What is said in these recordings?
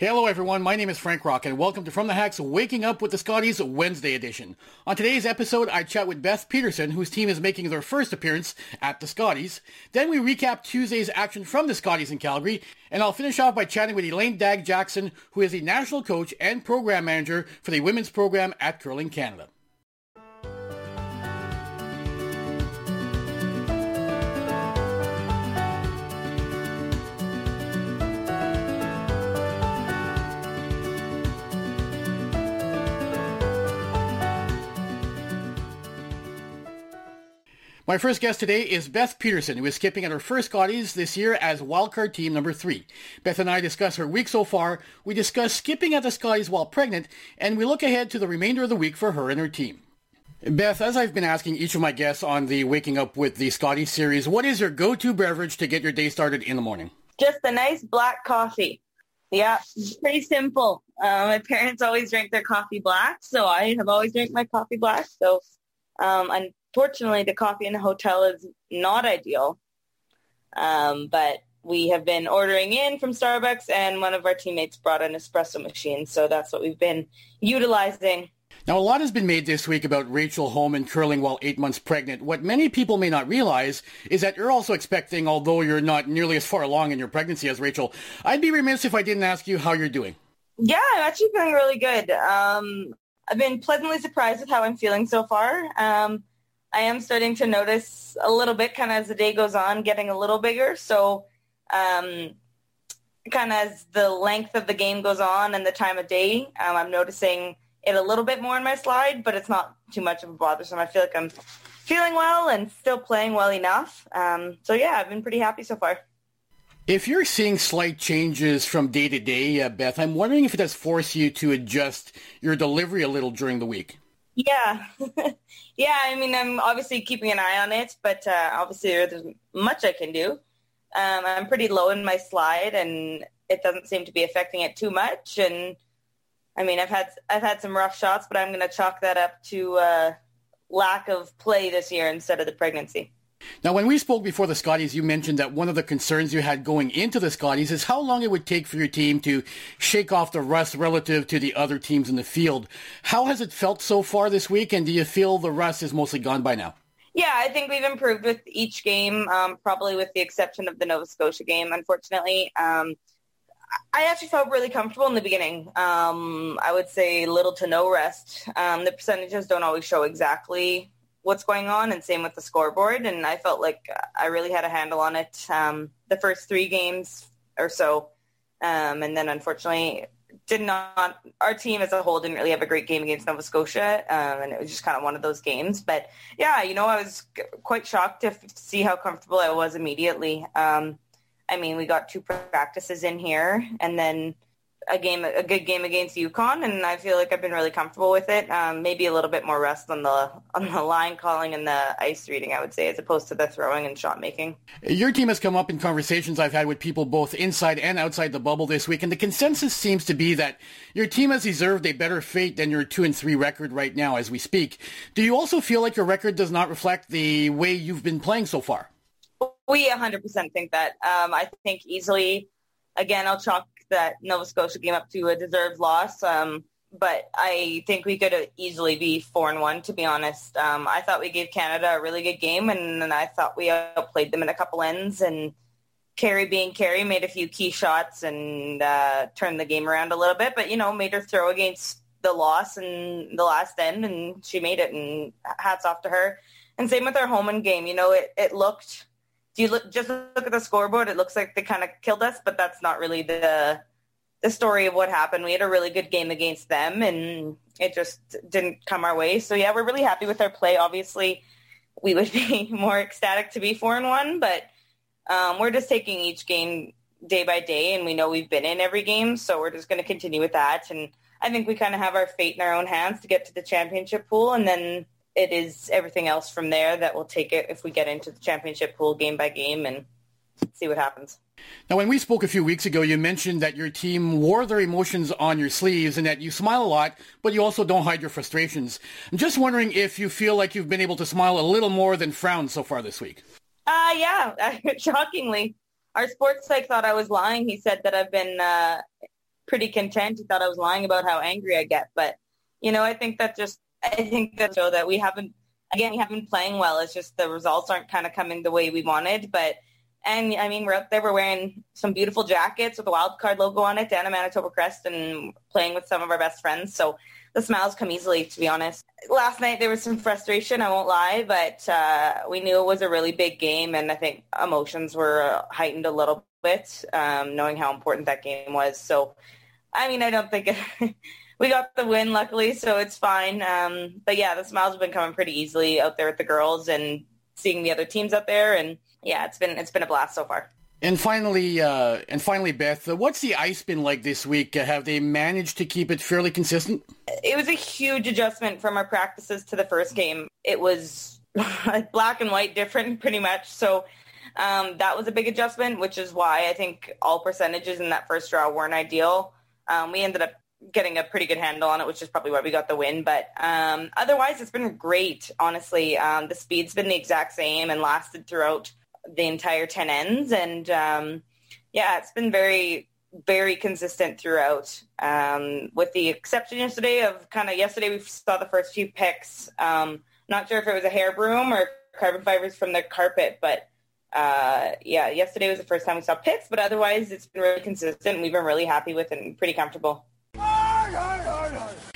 Hello everyone, my name is Frank Rock and welcome to From the Hacks Waking Up with the Scotties Wednesday edition. On today's episode, I chat with Beth Peterson, whose team is making their first appearance at the Scotties. Then we recap Tuesday's action from the Scotties in Calgary, and I'll finish off by chatting with Elaine Dagg-Jackson, who is the national coach and program manager for the women's program at Curling Canada. My first guest today is Beth Peterson, who is skipping at her first Scotties this year as wildcard team number three. Beth and I discuss her week so far, we discuss skipping at the Scotties while pregnant, and we look ahead to the remainder of the week for her and her team. Beth, as I've been asking each of my guests on the Waking Up with the Scotties series, what is your go-to beverage to get your day started in the morning? Just a nice black coffee. Yeah, pretty simple. Uh, my parents always drink their coffee black, so I have always drank my coffee black. So um, Unfortunately, the coffee in the hotel is not ideal. Um, but we have been ordering in from Starbucks, and one of our teammates brought an espresso machine, so that's what we've been utilizing. Now, a lot has been made this week about Rachel Homan curling while eight months pregnant. What many people may not realize is that you're also expecting, although you're not nearly as far along in your pregnancy as Rachel. I'd be remiss if I didn't ask you how you're doing. Yeah, I'm actually feeling really good. Um, I've been pleasantly surprised with how I'm feeling so far. Um, I am starting to notice a little bit kind of as the day goes on, getting a little bigger. So um, kind of as the length of the game goes on and the time of day, um, I'm noticing it a little bit more in my slide, but it's not too much of a bothersome. I feel like I'm feeling well and still playing well enough. Um, so yeah, I've been pretty happy so far. If you're seeing slight changes from day to day, uh, Beth, I'm wondering if it has forced you to adjust your delivery a little during the week. Yeah. yeah, I mean, I'm obviously keeping an eye on it, but uh, obviously there's much I can do. Um, I'm pretty low in my slide, and it doesn't seem to be affecting it too much. And I mean, I've had I've had some rough shots, but I'm going to chalk that up to uh, lack of play this year instead of the pregnancy. Now, when we spoke before the Scotties, you mentioned that one of the concerns you had going into the Scotties is how long it would take for your team to shake off the rust relative to the other teams in the field. How has it felt so far this week, and do you feel the rust is mostly gone by now? Yeah, I think we've improved with each game, um, probably with the exception of the Nova Scotia game, unfortunately. Um, I actually felt really comfortable in the beginning. Um, I would say little to no rest. Um, the percentages don't always show exactly what's going on, and same with the scoreboard. And I felt like I really had a handle on it um, the first three games or so, um, and then unfortunately did not. Our team as a whole didn't really have a great game against Nova Scotia, um, and it was just kind of one of those games. But yeah, you know, I was quite shocked to see how comfortable I was immediately. Um, I mean, we got two practices in here, and then a game, a good game against Yukon, and I feel like I've been really comfortable with it. Um, maybe a little bit more rest on the on the line calling and the ice reading, I would say, as opposed to the throwing and shot making. Your team has come up in conversations I've had with people both inside and outside the bubble this week, and the consensus seems to be that your team has deserved a better fate than your two and three record right now as we speak. Do you also feel like your record does not reflect the way you've been playing so far? We 100% think that. Um, I think easily again, I'll chalk that Nova Scotia came up to a deserved loss. Um, but I think we could easily be four and one. To be honest, um, I thought we gave Canada a really good game, and, and I thought we outplayed them in a couple ends. And Kerri, being Kerri, made a few key shots and uh, turned the game around a little bit. But you know, made her throw against the loss in the last end, and she made it. And hats off to her. And same with our Homan game. You know, it it looked you look just look at the scoreboard, it looks like they kind of killed us, but that's not really the the story of what happened. We had a really good game against them, and it just didn't come our way. So yeah, we're really happy with our play. Obviously, we would be more ecstatic to be four and one, but um, we're just taking each game day by day, and we know we've been in every game, so we're just going to continue with that. And I think we kind of have our fate in our own hands to get to the championship pool, and then it is everything else from there that will take it if we get into the championship pool game by game and see what happens. Now, when we spoke a few weeks ago, you mentioned that your team wore their emotions on your sleeves and that you smile a lot, but you also don't hide your frustrations. I'm just wondering if you feel like you've been able to smile a little more than frown so far this week. Uh, yeah, shockingly. Our sports psych thought I was lying. He said that I've been uh, pretty content. He thought I was lying about how angry I get, but you know, I think that just I think that show that we haven't again we haven't been playing well. It's just the results aren't kind of coming the way we wanted, but. And I mean, we're up there. We're wearing some beautiful jackets with a wild card logo on it, Dana Manitoba crest, and playing with some of our best friends. So the smiles come easily, to be honest. Last night there was some frustration, I won't lie, but uh, we knew it was a really big game, and I think emotions were heightened a little bit, um, knowing how important that game was. So, I mean, I don't think it, we got the win, luckily, so it's fine. Um, but yeah, the smiles have been coming pretty easily out there with the girls and seeing the other teams out there, and yeah, it's been it's been a blast so far. And finally, uh, and finally, Beth, uh, what's the ice been like this week? Uh, have they managed to keep it fairly consistent? It was a huge adjustment from our practices to the first game. It was black and white different, pretty much. So um, that was a big adjustment, which is why I think all percentages in that first draw weren't ideal. Um, we ended up getting a pretty good handle on it, which is probably why we got the win. But um, otherwise, it's been great, honestly. Um, the speed's been the exact same and lasted throughout the entire 10 ends. And um, yeah, it's been very, very consistent throughout, um, with the exception yesterday of kind of yesterday we saw the first few picks. Um, not sure if it was a hair broom or carbon fibers from the carpet, but uh, yeah, yesterday was the first time we saw picks, but otherwise it's been really consistent. We've been really happy with it and pretty comfortable.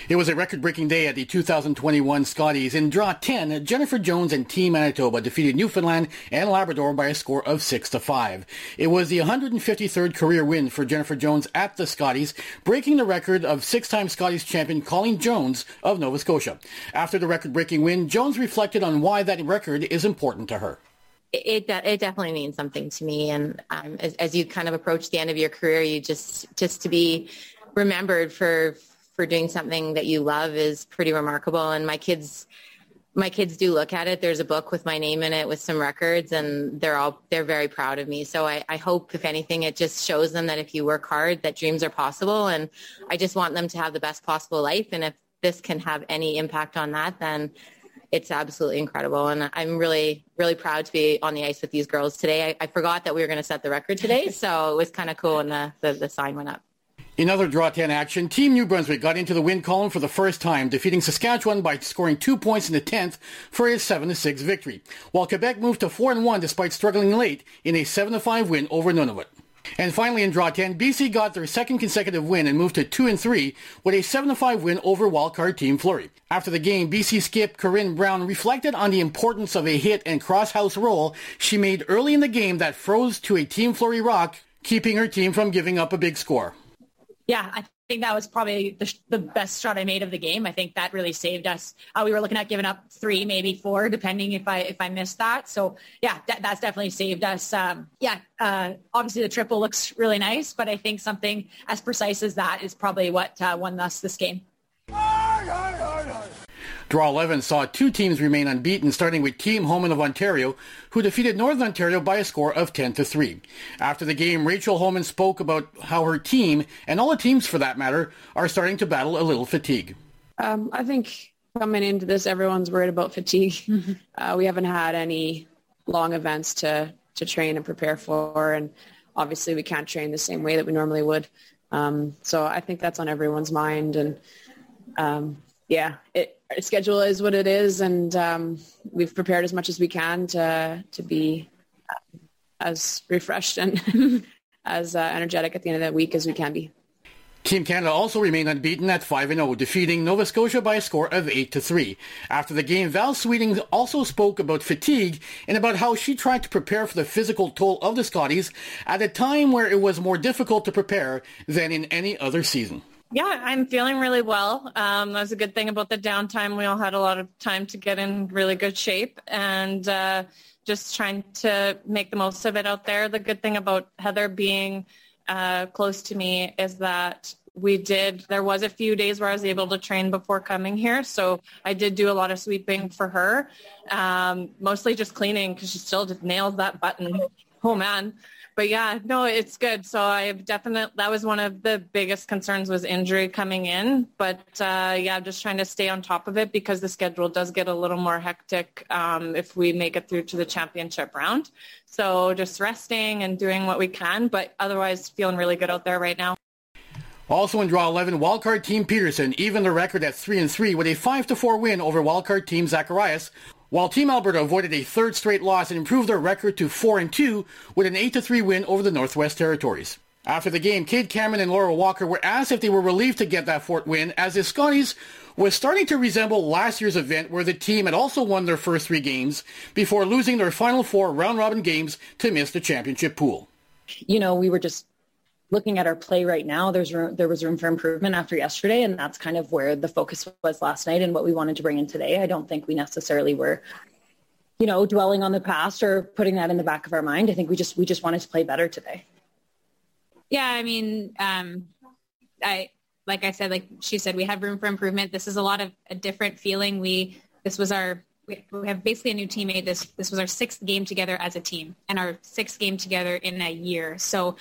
It was a record-breaking day at the 2021 Scotties. In Draw 10, Jennifer Jones and Team Manitoba defeated Newfoundland and Labrador by a score of 6 to 5. It was the 153rd career win for Jennifer Jones at the Scotties, breaking the record of six-time Scotties champion Colleen Jones of Nova Scotia. After the record-breaking win, Jones reflected on why that record is important to her it it definitely means something to me and um, as, as, you kind of approach the end of your career you just just to be remembered for for doing something that you love is pretty remarkable. And my kids, my kids do look at it. There's a book with my name in it with some records and they're all, they're very proud of me. So I, I hope if anything, it just shows them that if you work hard, that dreams are possible. And I just want them to have the best possible life. And if this can have any impact on that, then it's absolutely incredible. And I'm really, really proud to be on the ice with these girls today. I, I forgot that we were going to set the record today. So it was kind of cool when the, the, the sign went up. In other Draw 10 action, Team New Brunswick got into the win column for the first time, defeating Saskatchewan by scoring two points in the 10th for a 7-6 victory, while Quebec moved to 4-1 despite struggling late in a 7-5 win over Nunavut. And finally in Draw 10, BC got their second consecutive win and moved to 2 and 3 with a 7-5 win over wildcard team Fleury. After the game, BC skip Corryn Brown reflected on the importance of a hit and cross-house roll she made early in the game that froze to a Team Fleury rock, keeping her team from giving up a big score yeah, I think that was probably the, the, best shot I made of the game. I think that really saved us. Uh, we were looking at giving up three, maybe four, depending if I if I missed that. So yeah, that, that's definitely saved us. Um, yeah, uh, obviously the triple looks really nice, but I think something as precise as that is probably what uh, won us this game. Draw 11 saw two teams remain unbeaten, starting with Team Homan of Ontario, who defeated Northern Ontario by a score of 10 to 3. After the game, Rachel Homan spoke about how her team, and all the teams for that matter, are starting to battle a little fatigue. Um, I think coming into this, everyone's worried about fatigue. uh, we haven't had any long events to, to train and prepare for, and obviously we can't train the same way that we normally would. Um, so I think that's on everyone's mind, and um, yeah, it, schedule is what it is, and um, we've prepared as much as we can to to be uh, as refreshed and as uh, energetic at the end of the week as we can be. Team Canada also remained unbeaten at 5-0, defeating Nova Scotia by a score of 8-3. After the game, Val Sweeting also spoke about fatigue and about how she tried to prepare for the physical toll of the Scotties at a time where it was more difficult to prepare than in any other season. Yeah, I'm feeling really well. Um, that was a good thing about the downtime. We all had a lot of time to get in really good shape and uh, just trying to make the most of it out there. The good thing about Heather being uh, close to me is that we did, there was a few days where I was able to train before coming here. So I did do a lot of sweeping for her, um, mostly just cleaning because she still just nails that button. Oh man but yeah, no, it's good. So I've definitely, that was one of the biggest concerns was injury coming in. But uh, yeah, just trying to stay on top of it because the schedule does get a little more hectic um, if we make it through to the championship round. So just resting and doing what we can, but otherwise feeling really good out there right now. Also in draw 11, wildcard team Peterson even the record at 3 and 3 with a 5 to 4 win over wildcard team Zacharias, while Team Alberta avoided a third straight loss and improved their record to 4 and 2 with an 8 to 3 win over the Northwest Territories. After the game, Kate Cameron and Laura Walker were asked if they were relieved to get that fourth win as the Scotties was starting to resemble last year's event where the team had also won their first three games before losing their final four round-robin games to miss the championship pool. You know, we were just looking at our play right now. There's room, there was room for improvement after yesterday, and that's kind of where the focus was last night and what we wanted to bring in today. I don't think we necessarily were you know dwelling on the past or putting that in the back of our mind. I think we just we just wanted to play better today. Yeah, I mean, um, I like I said, like she said, we have room for improvement. This is a lot of a different feeling. We this was our we, have basically a new teammate. This this was our sixth game together as a team and our sixth game together in a year. So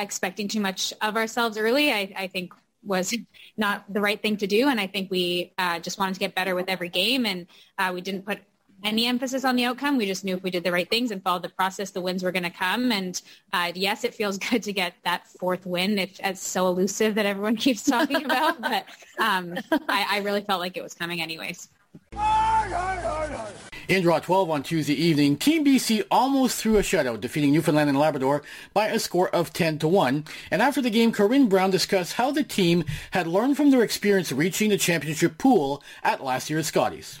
expecting too much of ourselves early, I, I think was not the right thing to do. And I think we uh, just wanted to get better with every game, and uh, we didn't put any emphasis on the outcome. We just knew if we did the right things and followed the process, the wins were going to come. And uh, yes, it feels good to get that fourth win. It's, it's so elusive that everyone keeps talking about, but um, I, I really felt like it was coming anyways. In draw 12 on Tuesday evening, Team BC almost threw a shutout, defeating Newfoundland and Labrador by a score of 10 to 1. And after the game, Corryn Brown discussed how the team had learned from their experience reaching the championship pool at last year's Scotties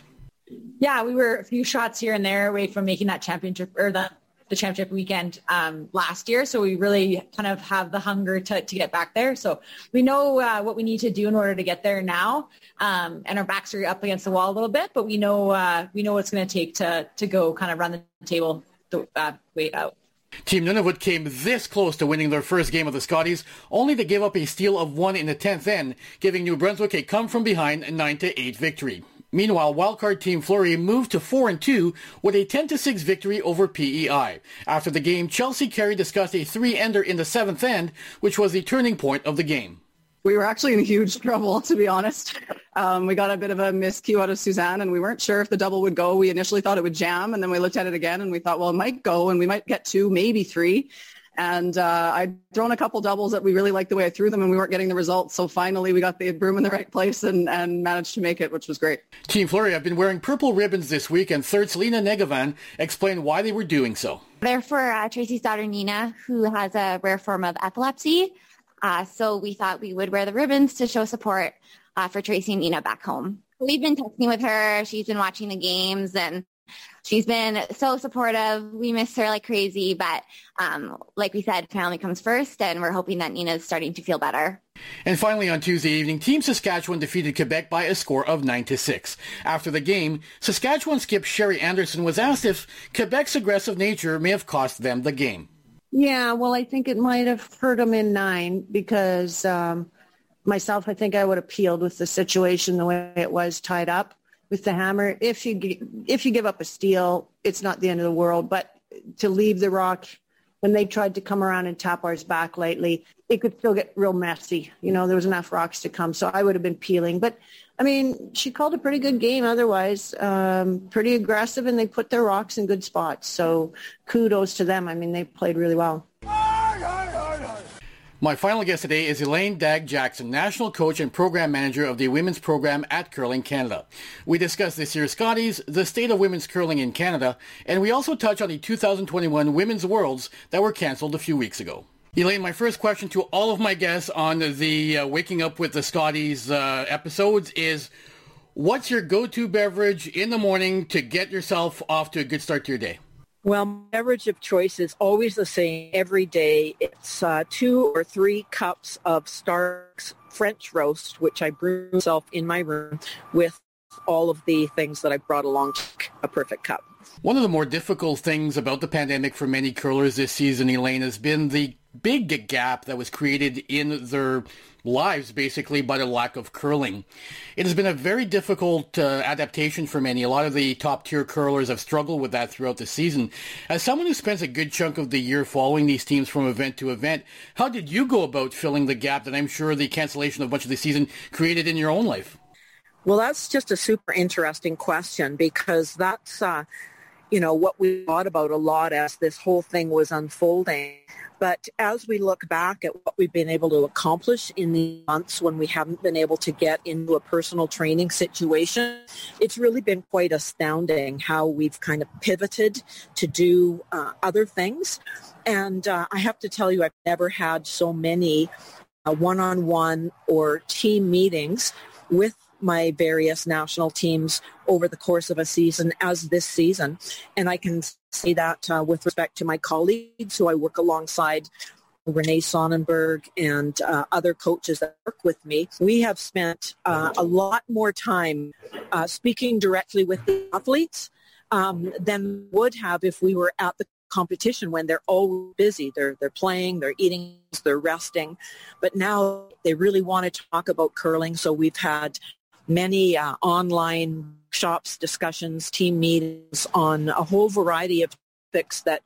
yeah, we were a few shots here and there away from making that championship or the the championship weekend um, last year. So we really kind of have the hunger to, to get back there. So we know uh, what we need to do in order to get there now. Um, and our backs are up against the wall a little bit, but we know uh, we know what's going to take to to go kind of run the table the uh, way out. Team Nunavut came this close to winning their first game of the Scotties, only to give up a steal of one in the 10th end, giving New Brunswick a come from behind 9-8 victory. Meanwhile, wildcard team Fleury moved to 4 and 2 with a 10 to 6 victory over PEI. After the game, Chelsea Carey discussed a three-ender in the seventh end, which was the turning point of the game. We were actually in huge trouble, to be honest. Um, we got a bit of a miscue out of Suzanne, and we weren't sure if the double would go. We initially thought it would jam, and then we looked at it again, and we thought, well, it might go, and we might get two, maybe three. And uh, I'd thrown a couple doubles that we really liked the way I threw them, and we weren't getting the results. So finally, we got the broom in the right place and, and managed to make it, which was great. Team Fleury have been wearing purple ribbons this week, and third Selena Njegovan explained why they were doing so. They're for uh, Tracy's daughter Nina, who has a rare form of epilepsy. Uh, so we thought we would wear the ribbons to show support uh, for Tracy and Nina back home. We've been texting with her. She's been watching the games and she's been so supportive. We miss her like crazy, but um, like we said, family comes first, and we're hoping that Nina's starting to feel better. And finally, on Tuesday evening, Team Saskatchewan defeated Quebec by a score of 9 to 6. After the game, Saskatchewan skip Sherry Anderson was asked if Quebec's aggressive nature may have cost them the game. Yeah, well, I think it might have hurt them in nine because um, myself, I think I would have peeled with the situation the way it was tied up with the hammer. If you if you give up a steal, it's not the end of the world. But to leave the rock when they tried to come around and tap ours back lately, it could still get real messy. You know, there was enough rocks to come, so I would have been peeling. But I mean, she called a pretty good game. Otherwise, um, pretty aggressive, and they put their rocks in good spots. So kudos to them. I mean, they played really well. My final guest today is Elaine Dagg-Jackson, National Coach and Program Manager of the Women's Program at Curling Canada. We discuss this year's Scotties, the state of women's curling in Canada, and we also touch on the 2021 Women's Worlds that were cancelled a few weeks ago. Elaine, my first question to all of my guests on the uh, Waking Up with the Scotties uh, episodes is, what's your go-to beverage in the morning to get yourself off to a good start to your day? Well, my beverage of choice is always the same every day. It's uh, two or three cups of Starbucks French roast, which I brew myself in my room with all of the things that I brought along a perfect cup. One of the more difficult things about the pandemic for many curlers this season, Elaine, has been the big gap that was created in their lives basically by the lack of curling. It has been a very difficult uh, adaptation for many. A lot of the top tier curlers have struggled with that throughout the season. As someone who spends a good chunk of the year following these teams from event to event, how did you go about filling the gap that I'm sure the cancellation of much of the season created in your own life? Well, that's just a super interesting question because that's uh, you know, what we thought about a lot as this whole thing was unfolding. But as we look back at what we've been able to accomplish in the months when we haven't been able to get into a personal training situation, it's really been quite astounding how we've kind of pivoted to do uh, other things. And uh, I have to tell you, I've never had so many uh, one-on-one or team meetings with my various national teams over the course of a season as this season. And I can say that uh, with respect to my colleagues who I work alongside, Renee Sonnenberg and uh, other coaches that work with me, we have spent uh, a lot more time uh, speaking directly with the athletes um, than would have if we were at the competition when they're all busy. They're they're playing, they're eating, they're resting. But now they really want to talk about curling. So we've had many uh, online shops, discussions, team meetings on a whole variety of topics that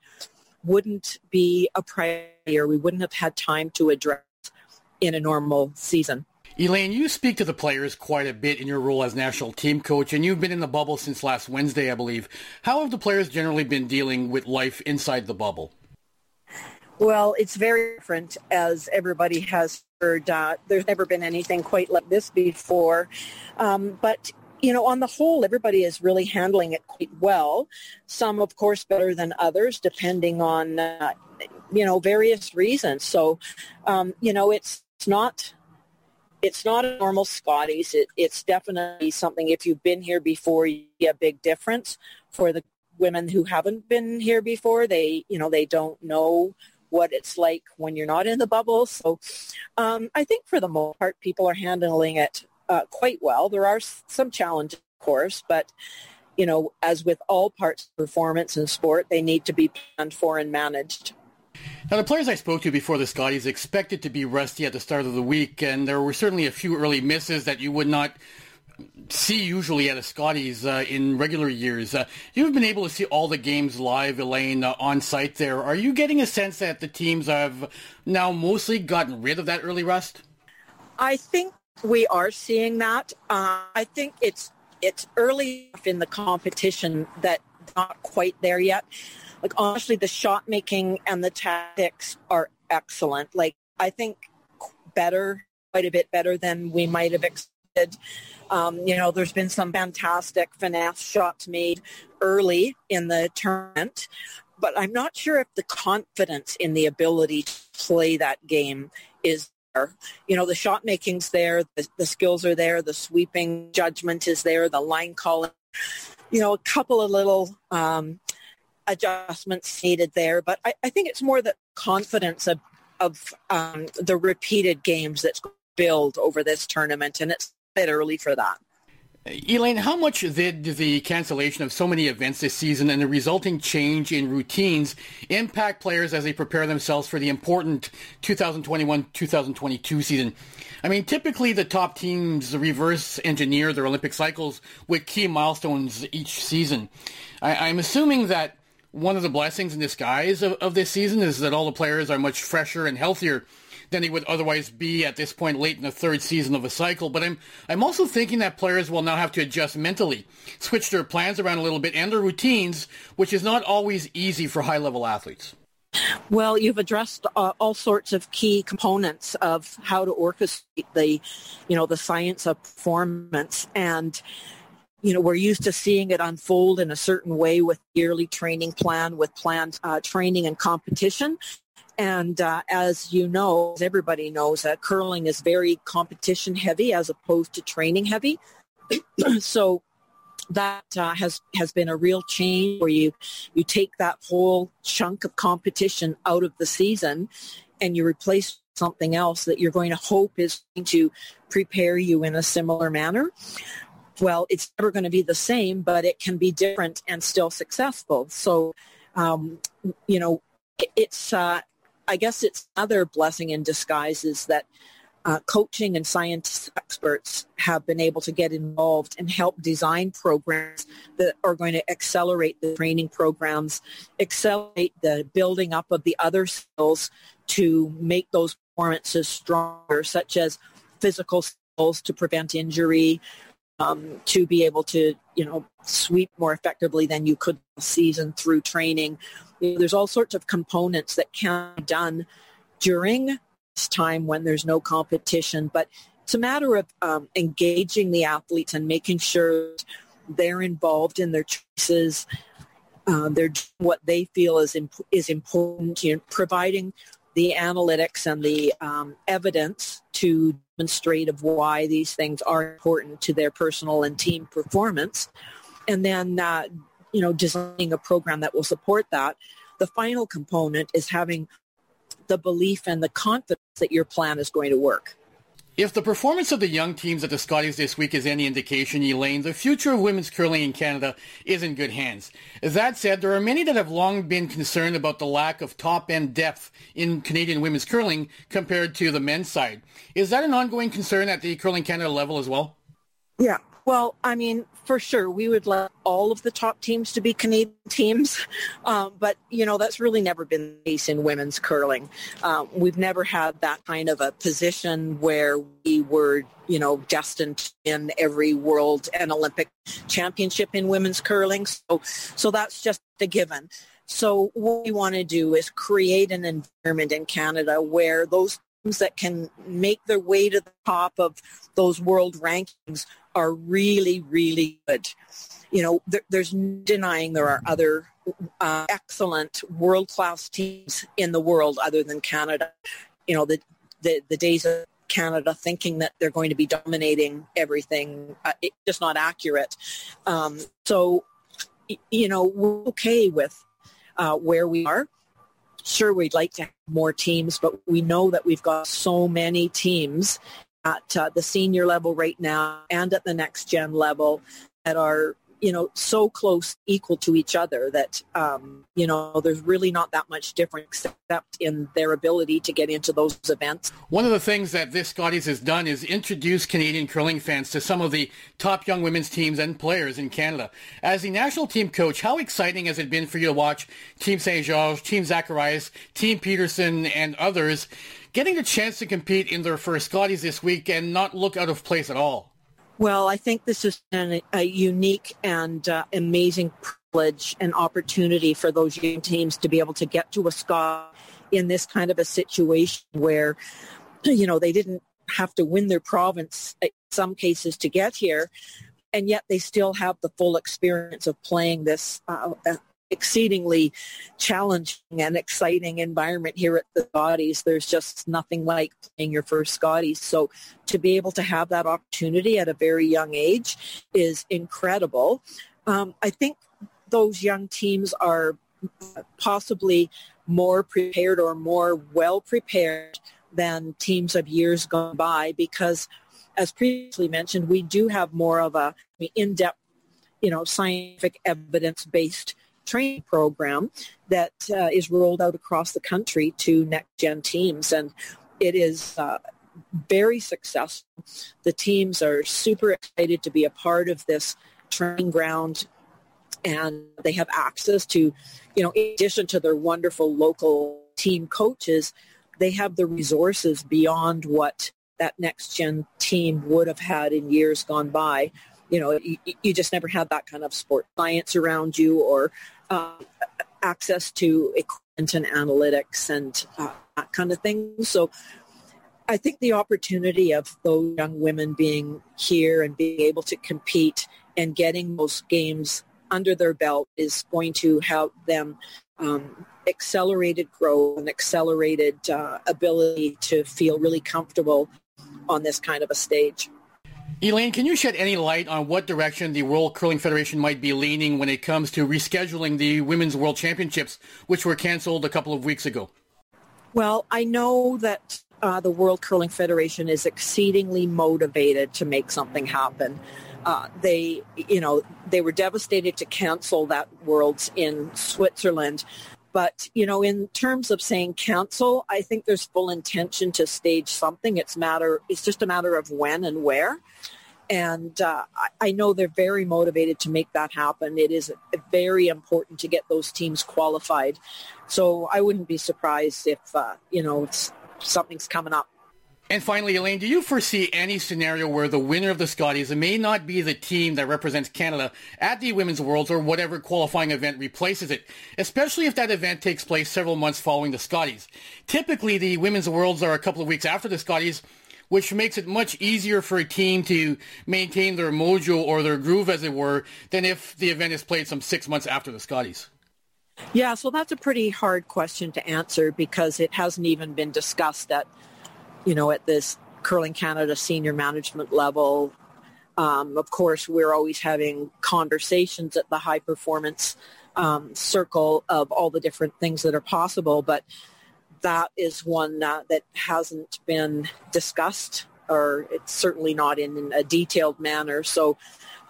wouldn't be a priority or we wouldn't have had time to address in a normal season. Elaine, you speak to the players quite a bit in your role as national team coach, and you've been in the bubble since last Wednesday, I believe. How have the players generally been dealing with life inside the bubble? Well, it's very different, as everybody has. Uh, there's never been anything quite like this before. Um, but you know, on the whole, everybody is really handling it quite well. Some, of course, better than others, depending on, uh, you know, various reasons. So, um, you know, it's, it's not it's not a normal Scotties. It, it's definitely something, if you've been here before, you see a big difference. For the women who haven't been here before, they, you know, they don't know what it's like when you're not in the bubble. So um, I think for the most part, people are handling it uh, quite well. There are some challenges, of course, but you know, as with all parts of performance and sport, they need to be planned for and managed. Now, the players I spoke to before the Scotties expected to be rusty at the start of the week, and there were certainly a few early misses that you would not see usually at a Scotties uh, in regular years. Uh, you've been able to see all the games live, Elaine, uh, on site there. Are you getting a sense that the teams have now mostly gotten rid of that early rust? I think we are seeing that. Uh, I think it's it's early in the competition that not quite there yet. Like honestly, the shot making and the tactics are excellent. Like I think better, quite a bit better than we might have expected. Um, you know, there's been some fantastic finesse shots made early in the tournament, but I'm not sure if the confidence in the ability to play that game is there. You know, the shot making's there, the, the skills are there, the sweeping judgment is there, the line calling. You know, a couple of little um, adjustments needed there, but I, I, think it's more the confidence of, of um, the repeated games that's built over this tournament, and it's bit early for that. Elaine, how much did the cancellation of so many events this season and the resulting change in routines impact players as they prepare themselves for the important 2021-2022 season? I mean, typically the top teams reverse engineer their Olympic cycles with key milestones each season. I, am assuming that one of the blessings in disguise of, of this season is that all the players are much fresher and healthier than he would otherwise be at this point late in the third season of a cycle. But I'm I'm also thinking that players will now have to adjust mentally, switch their plans around a little bit and their routines, which is not always easy for high level athletes. Well, you've addressed uh, all sorts of key components of how to orchestrate the, you know, the science of performance and you know, we're used to seeing it unfold in a certain way with yearly training plan, with planned uh, training and competition. And uh, as you know, as everybody knows, that curling is very competition heavy as opposed to training heavy. so that uh, has has been a real change where you you take that whole chunk of competition out of the season and you replace something else that you're going to hope is going to prepare you in a similar manner. Well, it's never going to be the same, but it can be different and still successful. So, um, you know, it's uh, I guess it's another blessing in disguise is that uh, coaching and science experts have been able to get involved and help design programs that are going to accelerate the training programs, accelerate the building up of the other skills to make those performances stronger, such as physical skills to prevent injury, um, to be able to, you know, sweep more effectively than you could season through training. You know, there's all sorts of components that can be done during this time when there's no competition, but it's a matter of um, engaging the athletes and making sure they're involved in their choices. Uh, they're doing what they feel is imp- is important. You know, providing the analytics and the um, evidence to demonstrate of why these things are important to their personal and team performance, and then uh, you know designing a program that will support that. The final component is having the belief and the confidence that your plan is going to work. If the performance of the young teams at the Scotties this week is any indication, Elaine, the future of women's curling in Canada is in good hands. That said, there are many that have long been concerned about the lack of top-end depth in Canadian women's curling compared to the men's side. Is that an ongoing concern at the Curling Canada level as well? Yeah, well, I mean, for sure, we would like all of the top teams to be Canadian teams, um, but you know that's really never been the case in women's curling. Um, we've never had that kind of a position where we were, you know, destined in every world and Olympic championship in women's curling. So, so that's just a given. So what we want to do is create an environment in Canada where those that can make their way to the top of those world rankings are really, really good. You know, there, there's denying there are other uh, excellent world-class teams in the world other than Canada. You know, the, the, the days of Canada thinking that they're going to be dominating everything, uh, it's just not accurate. Um, so, you know, we're okay with uh, where we are. Sure, we'd like to have more teams, but we know that we've got so many teams at uh, the senior level right now and at the next gen level that are you know so close equal to each other that um, you know there's really not that much difference except in their ability to get into those events one of the things that this scotties has done is introduce canadian curling fans to some of the top young women's teams and players in canada as the national team coach how exciting has it been for you to watch team st georges team zacharias team peterson and others getting a chance to compete in their first Scotties this week and not look out of place at all? Well, I think this is an, a unique and uh, amazing privilege and opportunity for those young teams to be able to get to a Scott in this kind of a situation where, you know, they didn't have to win their province in some cases to get here, and yet they still have the full experience of playing this uh, exceedingly challenging and exciting environment here at the Scotties. There's just nothing like playing your first Scotties. So to be able to have that opportunity at a very young age is incredible. Um, I think those young teams are possibly more prepared or more well prepared than teams of years gone by because as previously mentioned, we do have more of a in-depth, you know, scientific evidence-based training program that uh, is rolled out across the country to next gen teams. And it is uh, very successful. The teams are super excited to be a part of this training ground and they have access to, you know, in addition to their wonderful local team coaches, they have the resources beyond what that next gen team would have had in years gone by. You know, you, you just never had that kind of sport science around you or uh, access to equipment and analytics and uh, that kind of thing. So I think the opportunity of those young women being here and being able to compete and getting those games under their belt is going to help them um, accelerated growth and accelerated uh, ability to feel really comfortable on this kind of a stage. Elaine, can you shed any light on what direction the World Curling Federation might be leaning when it comes to rescheduling the Women's World Championships, which were canceled a couple of weeks ago? Well, I know that uh, the World Curling Federation is exceedingly motivated to make something happen. Uh, they, you know, they were devastated to cancel that Worlds in Switzerland. But, you know, in terms of saying cancel, I think there's full intention to stage something. It's matter, it's just a matter of when and where. And uh, I know they're very motivated to make that happen. It is very important to get those teams qualified. So I wouldn't be surprised if, uh, you know, something's coming up. And finally, Elaine, do you foresee any scenario where the winner of the Scotties may not be the team that represents Canada at the Women's Worlds or whatever qualifying event replaces it, especially if that event takes place several months following the Scotties? Typically, the Women's Worlds are a couple of weeks after the Scotties, which makes it much easier for a team to maintain their mojo or their groove, as it were, than if the event is played some six months after the Scotties. Yeah, so that's a pretty hard question to answer because it hasn't even been discussed at you know, at this Curling Canada senior management level. Um, of course, we're always having conversations at the high performance um, circle of all the different things that are possible, but that is one that hasn't been discussed or it's certainly not in a detailed manner. So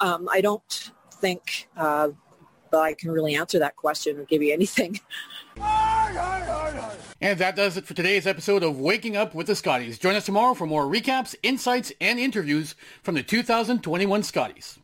um, I don't think uh, that I can really answer that question or give you anything. And that does it for today's episode of Waking Up with the Scotties. Join us tomorrow for more recaps, insights, and interviews from the 2021 Scotties.